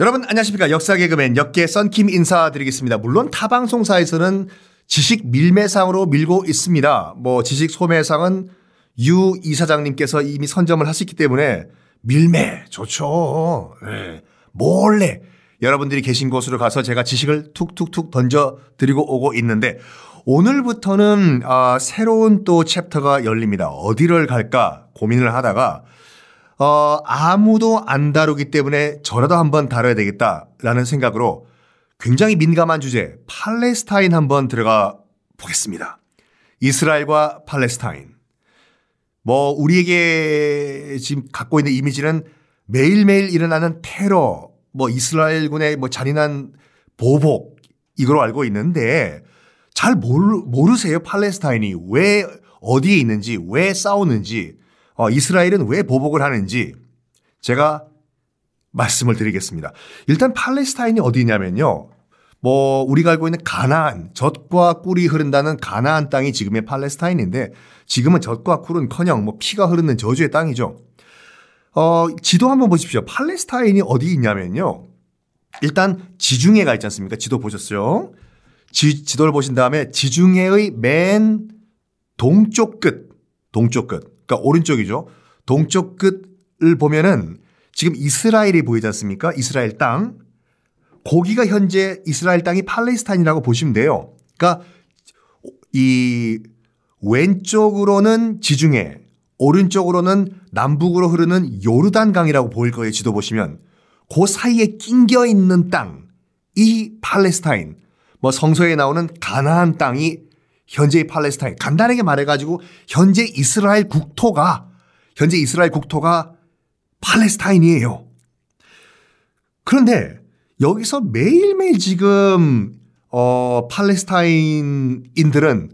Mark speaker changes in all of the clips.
Speaker 1: 여러분 안녕하십니까 역사 개그맨 역계 썬킴 인사드리겠습니다. 물론 타 방송사에서는 지식 밀매상으로 밀고 있습니다. 뭐 지식 소매상은 유 이사장님께서 이미 선점을 하셨기 때문에 밀매 좋죠. 네. 몰래 여러분들이 계신 곳으로 가서 제가 지식을 툭툭툭 던져 드리고 오고 있는데 오늘부터는 아, 새로운 또 챕터가 열립니다. 어디를 갈까 고민을 하다가 어, 아무도 안 다루기 때문에 저라도 한번 다뤄야 되겠다라는 생각으로 굉장히 민감한 주제 팔레스타인 한번 들어가 보겠습니다. 이스라엘과 팔레스타인. 뭐 우리에게 지금 갖고 있는 이미지는 매일매일 일어나는 테러, 뭐 이스라엘군의 뭐 잔인한 보복 이걸로 알고 있는데 잘 모르, 모르세요 팔레스타인이 왜 어디에 있는지 왜 싸우는지 어, 이스라엘은 왜 보복을 하는지 제가 말씀을 드리겠습니다. 일단 팔레스타인이 어디냐면요. 뭐 우리가 알고 있는 가나안 젖과 꿀이 흐른다는 가나안 땅이 지금의 팔레스타인인데 지금은 젖과 꿀은커녕 뭐 피가 흐르는 저주의 땅이죠. 어, 지도 한번 보십시오. 팔레스타인이 어디 있냐면요. 일단 지중해가 있지 않습니까? 지도 보셨어요? 지, 지도를 보신 다음에 지중해의 맨 동쪽 끝, 동쪽 끝. 그러니까 오른쪽이죠. 동쪽 끝을 보면은 지금 이스라엘이 보이지 않습니까? 이스라엘 땅. 거기가 현재 이스라엘 땅이 팔레스타인이라고 보시면 돼요. 그러니까 이 왼쪽으로는 지중해, 오른쪽으로는 남북으로 흐르는 요르단 강이라고 보일 거예요. 지도 보시면. 그 사이에 낑겨 있는 땅, 이 팔레스타인. 뭐 성서에 나오는 가나안 땅이 현재의 팔레스타인 간단하게 말해가지고 현재 이스라엘 국토가 현재 이스라엘 국토가 팔레스타인이에요. 그런데 여기서 매일매일 지금 어 팔레스타인인들은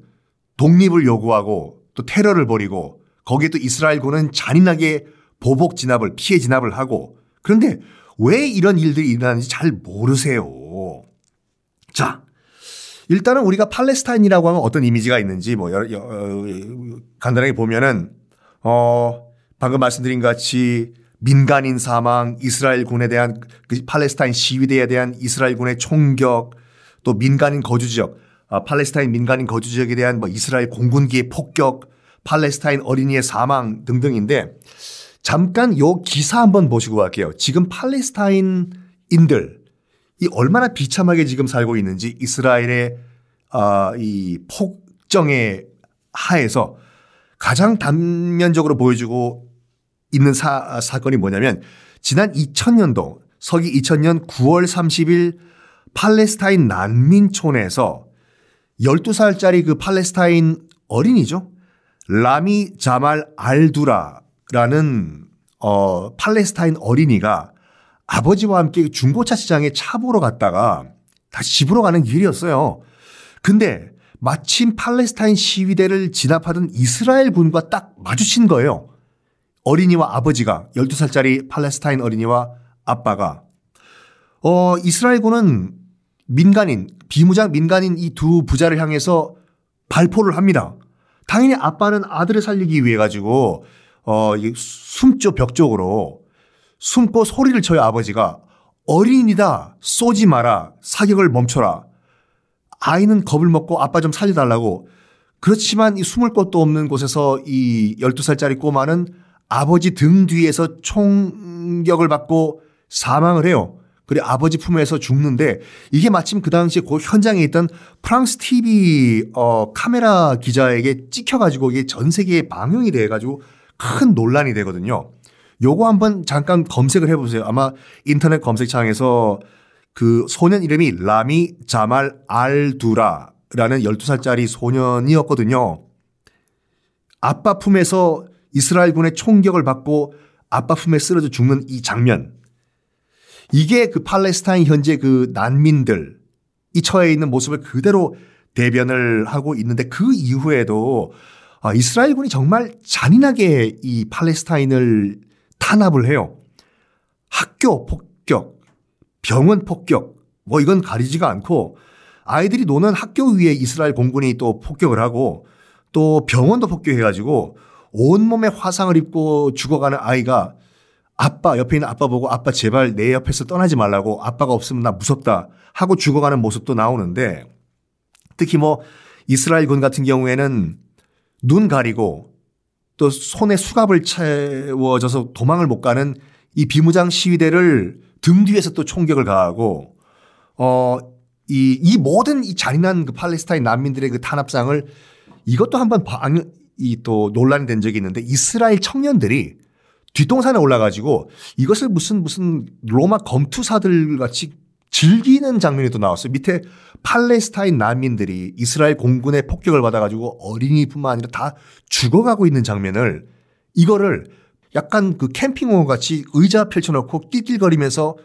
Speaker 1: 독립을 요구하고 또 테러를 벌이고 거기에 또 이스라엘군은 잔인하게 보복 진압을 피해 진압을 하고 그런데 왜 이런 일들이 일어나는지 잘 모르세요. 자, 일단은 우리가 팔레스타인이라고 하면 어떤 이미지가 있는지 뭐 여러, 여러, 어, 간단하게 보면은 어 방금 말씀드린 같이 민간인 사망, 이스라엘 군에 대한 그 팔레스타인 시위대에 대한 이스라엘 군의 총격, 또 민간인 거주 지역, 아, 팔레스타인 민간인 거주 지역에 대한 뭐 이스라엘 공군기의 폭격, 팔레스타인 어린이의 사망 등등인데 잠깐 요 기사 한번 보시고 갈게요. 지금 팔레스타인인들 이 얼마나 비참하게 지금 살고 있는지 이스라엘의 아, 이 폭정의 하에서 가장 단면적으로 보여주고 있는 사, 사건이 뭐냐면 지난 2000년도 서기 2000년 9월 30일 팔레스타인 난민촌에서 12살짜리 그 팔레스타인 어린이죠. 라미 자말 알두라라는 어 팔레스타인 어린이가 아버지와 함께 중고차 시장에 차 보러 갔다가 다시 집으로 가는 길이었어요. 근데 마침 팔레스타인 시위대를 진압하던 이스라엘 군과 딱 마주친 거예요. 어린이와 아버지가 12살짜리 팔레스타인 어린이와 아빠가 어 이스라엘 군은 민간인 비무장 민간인 이 두 부자를 향해서 발포를 합니다. 당연히 아빠는 아들을 살리기 위해 가지고 어 숨죠 벽 쪽으로 숨고 소리를 쳐요 아버지가 어린이다 쏘지 마라 사격을 멈춰라 아이는 겁을 먹고 아빠 좀 살려달라고 그렇지만 이 숨을 곳도 없는 곳에서 이 12살짜리 꼬마는 아버지 등 뒤에서 총격을 받고 사망을 해요. 그래 아버지 품에서 죽는데 이게 마침 그 당시에 그 현장에 있던 프랑스 TV 어 카메라 기자에게 찍혀가지고 이게 전 세계에 방영이 돼가지고 큰 논란이 되거든요. 요거 한번 잠깐 검색을 해보세요. 아마 인터넷 검색창에서 그 소년 이름이 라미 자말 알두라라는 12살짜리 소년이었거든요. 아빠 품에서 이스라엘군의 총격을 받고 아빠 품에 쓰러져 죽는 이 장면. 이게 그 팔레스타인 현재 그 난민들 이 처해 있는 모습을 그대로 대변을 하고 있는데 그 이후에도 아, 이스라엘군이 정말 잔인하게 이 팔레스타인을 탄압을 해요. 학교 폭격, 병원 폭격, 뭐 이건 가리지가 않고 아이들이 노는 학교 위에 이스라엘 공군이 또 폭격을 하고 또 병원도 폭격해가지고 온몸에 화상을 입고 죽어가는 아이가 아빠 옆에 있는 아빠 보고 아빠 제발 내 옆에서 떠나지 말라고 아빠가 없으면 나 무섭다 하고 죽어가는 모습도 나오는데 특히 뭐 이스라엘 군 같은 경우에는 눈 가리고 또 손에 수갑을 채워져서 도망을 못 가는 이 비무장 시위대를 등 뒤에서 또 총격을 가하고 어 이, 이 모든 이 잔인한 그 팔레스타인 난민들의 그 탄압상을 이것도 한번 이또 논란이 된 적이 있는데 이스라엘 청년들이 뒷동산에 올라가지고 이것을 무슨 무슨 로마 검투사들 같이 즐기는 장면이 또 나왔어요. 밑에 팔레스타인 난민들이 이스라엘 공군의 폭격을 받아가지고 어린이뿐만 아니라 다 죽어가고 있는 장면을 이거를 약간 그 캠핑홈 같이 의자 펼쳐놓고 낄낄거리면서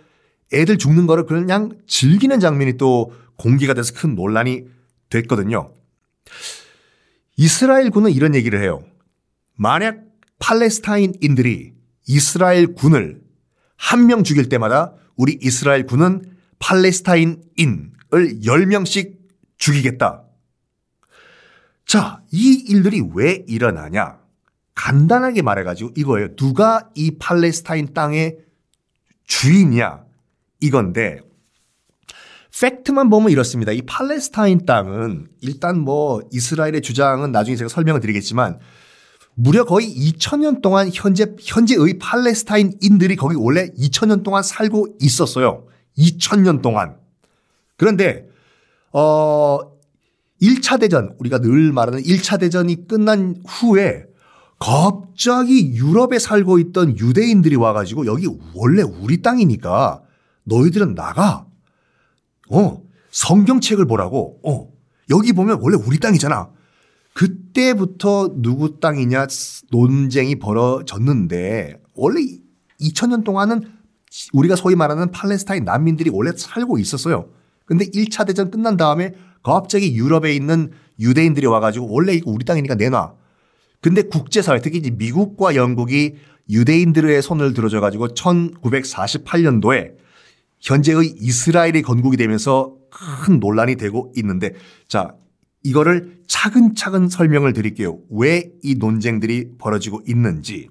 Speaker 1: 애들 죽는 거를 그냥 즐기는 장면이 또 공개가 돼서 큰 논란이 됐거든요. 이스라엘 군은 이런 얘기를 해요. 만약 팔레스타인인들이 이스라엘 군을 한 명 죽일 때마다 우리 이스라엘 군은 팔레스타인인을 10명씩 죽이겠다. 자, 이 일들이 왜 일어나냐? 간단하게 말해가지고 이거예요. 누가 이 팔레스타인 땅의 주인이냐? 이건데, 팩트만 보면 이렇습니다. 이 팔레스타인 땅은 일단 뭐 이스라엘의 주장은 나중에 제가 설명을 드리겠지만 무려 거의 2000년 동안 현재 현재의 팔레스타인인들이 거기 원래 2000년 동안 살고 있었어요. 2000년 동안. 그런데 어 1차 대전 우리가 늘 말하는 1차 대전이 끝난 후에 갑자기 유럽에 살고 있던 유대인들이 와가지고 여기 원래 우리 땅이니까 너희들은 나가. 어, 성경책을 보라고. 어, 여기 보면 원래 우리 땅이잖아. 그때부터 누구 땅이냐 논쟁이 벌어졌는데 원래 2000년 동안은 우리가 소위 말하는 팔레스타인 난민들이 원래 살고 있었어요. 근데 1차 대전 끝난 다음에 갑자기 유럽에 있는 유대인들이 와가지고 원래 이거 우리 땅이니까 내놔. 근데 국제사회 특히 이제 미국과 영국이 유대인들의 손을 들어줘 가지고 1948년도에 현재의 이스라엘이 건국이 되면서 큰 논란이 되고 있는데 자 이거를 차근차근 설명을 드릴게요. 왜 이 논쟁들이 벌어지고 있는지.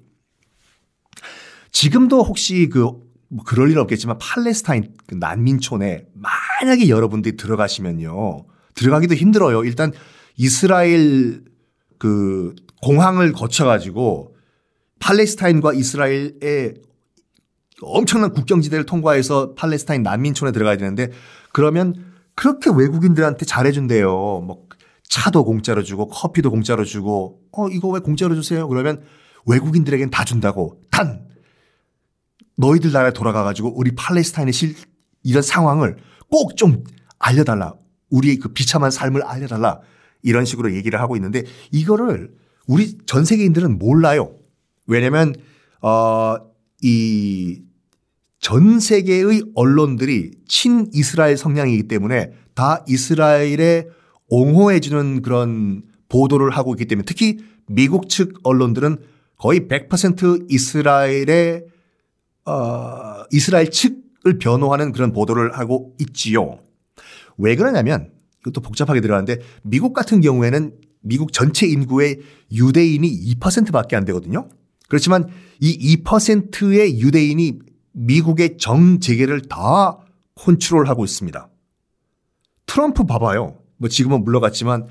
Speaker 1: 지금도 혹시 그, 뭐 그럴 일 없겠지만 팔레스타인 그 난민촌에 만약에 여러분들이 들어가시면요. 들어가기도 힘들어요. 일단 이스라엘 그 공항을 거쳐가지고 팔레스타인과 이스라엘의 엄청난 국경지대를 통과해서 팔레스타인 난민촌에 들어가야 되는데 그러면 그렇게 외국인들한테 잘해준대요. 뭐 차도 공짜로 주고 커피도 공짜로 주고 어 이거 왜 공짜로 주세요? 그러면 외국인들에겐 다 준다고 단 너희들 나라에 돌아가 가지고 우리 팔레스타인의 실 이런 상황을 꼭 좀 알려달라. 우리의 그 비참한 삶을 알려달라. 이런 식으로 얘기를 하고 있는데 이거를 우리 전 세계인들은 몰라요. 왜냐면 어 이 전 세계의 언론들이 친 이스라엘 성향이기 때문에 다 이스라엘의 옹호해주는 그런 보도를 하고 있기 때문에 특히 미국 측 언론들은 거의 100% 이스라엘의 어, 이스라엘 측을 변호하는 그런 보도를 하고 있지요. 왜 그러냐면 이것도 복잡하게 들어가는데 미국 같은 경우에는 미국 전체 인구의 유대인이 2%밖에 안 되거든요. 그렇지만 이 2%의 유대인이 미국의 정재계를 다 컨트롤하고 있습니다. 트럼프 봐봐요. 뭐 지금은 물러갔지만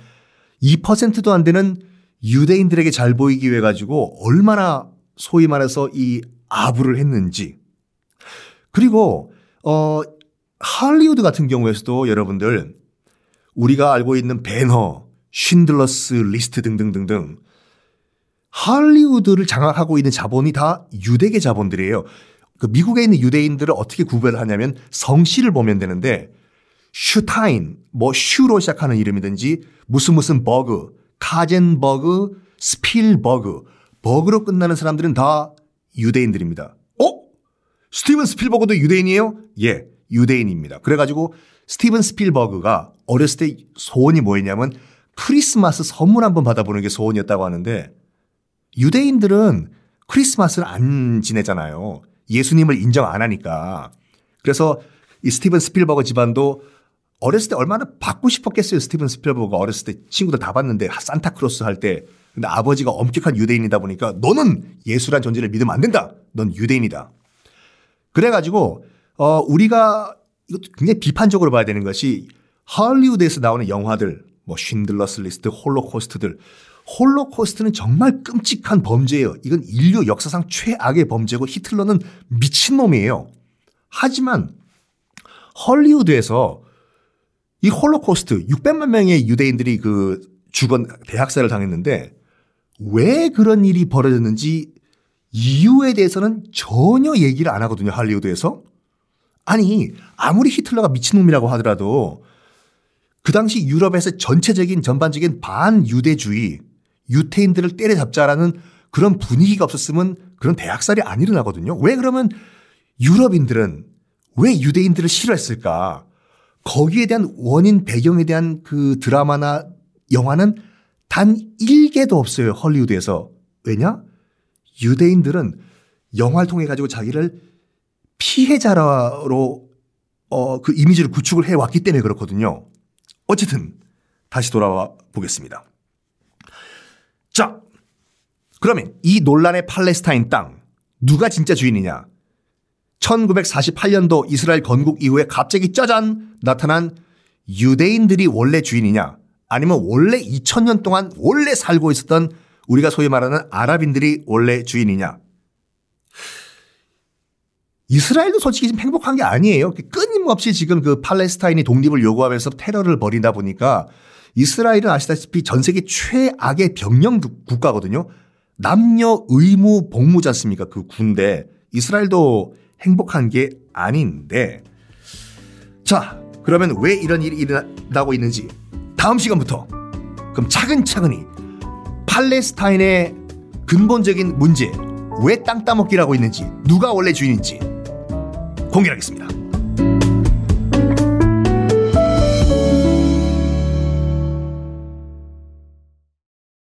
Speaker 1: 2%도 안 되는 유대인들에게 잘 보이기 위해 가지고 얼마나 소위 말해서 이 아부를 했는지. 그리고 어 할리우드 같은 경우에서도 여러분들 우리가 알고 있는 벤허, 쉰들러스 리스트 등등등등 할리우드를 장악하고 있는 자본이 다 유대계 자본들이에요. 그 미국에 있는 유대인들을 어떻게 구별을 하냐면 성씨를 보면 되는데 슈타인, 뭐 슈로 시작하는 이름이든지 무슨 무슨 버그, 카젠버그, 스필버그, 버그로 끝나는 사람들은 다 유대인들입니다. 어? 스티븐 스필버그도 유대인이에요? 예, 유대인입니다. 그래가지고 스티븐 스필버그가 어렸을 때 소원이 뭐였냐면 크리스마스 선물 한번 받아보는 게 소원이었다고 하는데 유대인들은 크리스마스를 안 지내잖아요. 예수님을 인정 안 하니까. 그래서 이 스티븐 스필버그 집안도 어렸을 때 얼마나 받고 싶었겠어요. 스티븐 스필버그가 어렸을 때 친구들 다 봤는데 산타클로스 할 때. 근데 아버지가 엄격한 유대인이다 보니까 너는 예수란 존재를 믿으면 안 된다. 넌 유대인이다. 그래가지고 어 우리가 이거 굉장히 비판적으로 봐야 되는 것이 할리우드에서 나오는 영화들 뭐 쉰들러스 리스트, 홀로코스트들 홀로코스트는 정말 끔찍한 범죄예요. 이건 인류 역사상 최악의 범죄고 히틀러는 미친놈이에요. 하지만 헐리우드에서 이 홀로코스트 600만 명의 유대인들이 그 죽은 대학살을 당했는데 왜 그런 일이 벌어졌는지 이유에 대해서는 전혀 얘기를 안 하거든요. 할리우드에서. 아니, 아무리 히틀러가 미친놈이라고 하더라도 그 당시 유럽에서 전체적인 전반적인 반유대주의, 유태인들을 때려잡자라는 그런 분위기가 없었으면 그런 대학살이 안 일어나거든요. 왜 그러면 유럽인들은 왜 유대인들을 싫어했을까? 거기에 대한 원인 배경에 대한 그 드라마나 영화는 단 1개도 없어요. 헐리우드에서. 왜냐? 유대인들은 영화를 통해 가지고 자기를 피해자로 어, 그 이미지를 구축을 해 왔기 때문에 그렇거든요. 어쨌든 다시 돌아와 보겠습니다. 자, 그러면 이 논란의 팔레스타인 땅 누가 진짜 주인이냐? 1948년도 이스라엘 건국 이후에 갑자기 짜잔 나타난 유대인들이 원래 주인이냐? 아니면 원래 2000년 동안 원래 살고 있었던 우리가 소위 말하는 아랍인들이 원래 주인이냐? 이스라엘도 솔직히 지금 행복한 게 아니에요. 끊임없이 지금 그 팔레스타인이 독립을 요구하면서 테러를 벌이다 보니까 이스라엘은 아시다시피 전 세계 최악의 병영 국가거든요. 남녀 의무 복무지 않습니까? 그 군대. 이스라엘도 행복한 게 아닌데. 자, 그러면 왜 이런 일이 일어나고 있는지 다음 시간부터 그럼 차근차근히 팔레스타인의 근본적인 문제, 왜 땅 따먹기라고 있는지, 누가 원래 주인인지 공개하겠습니다.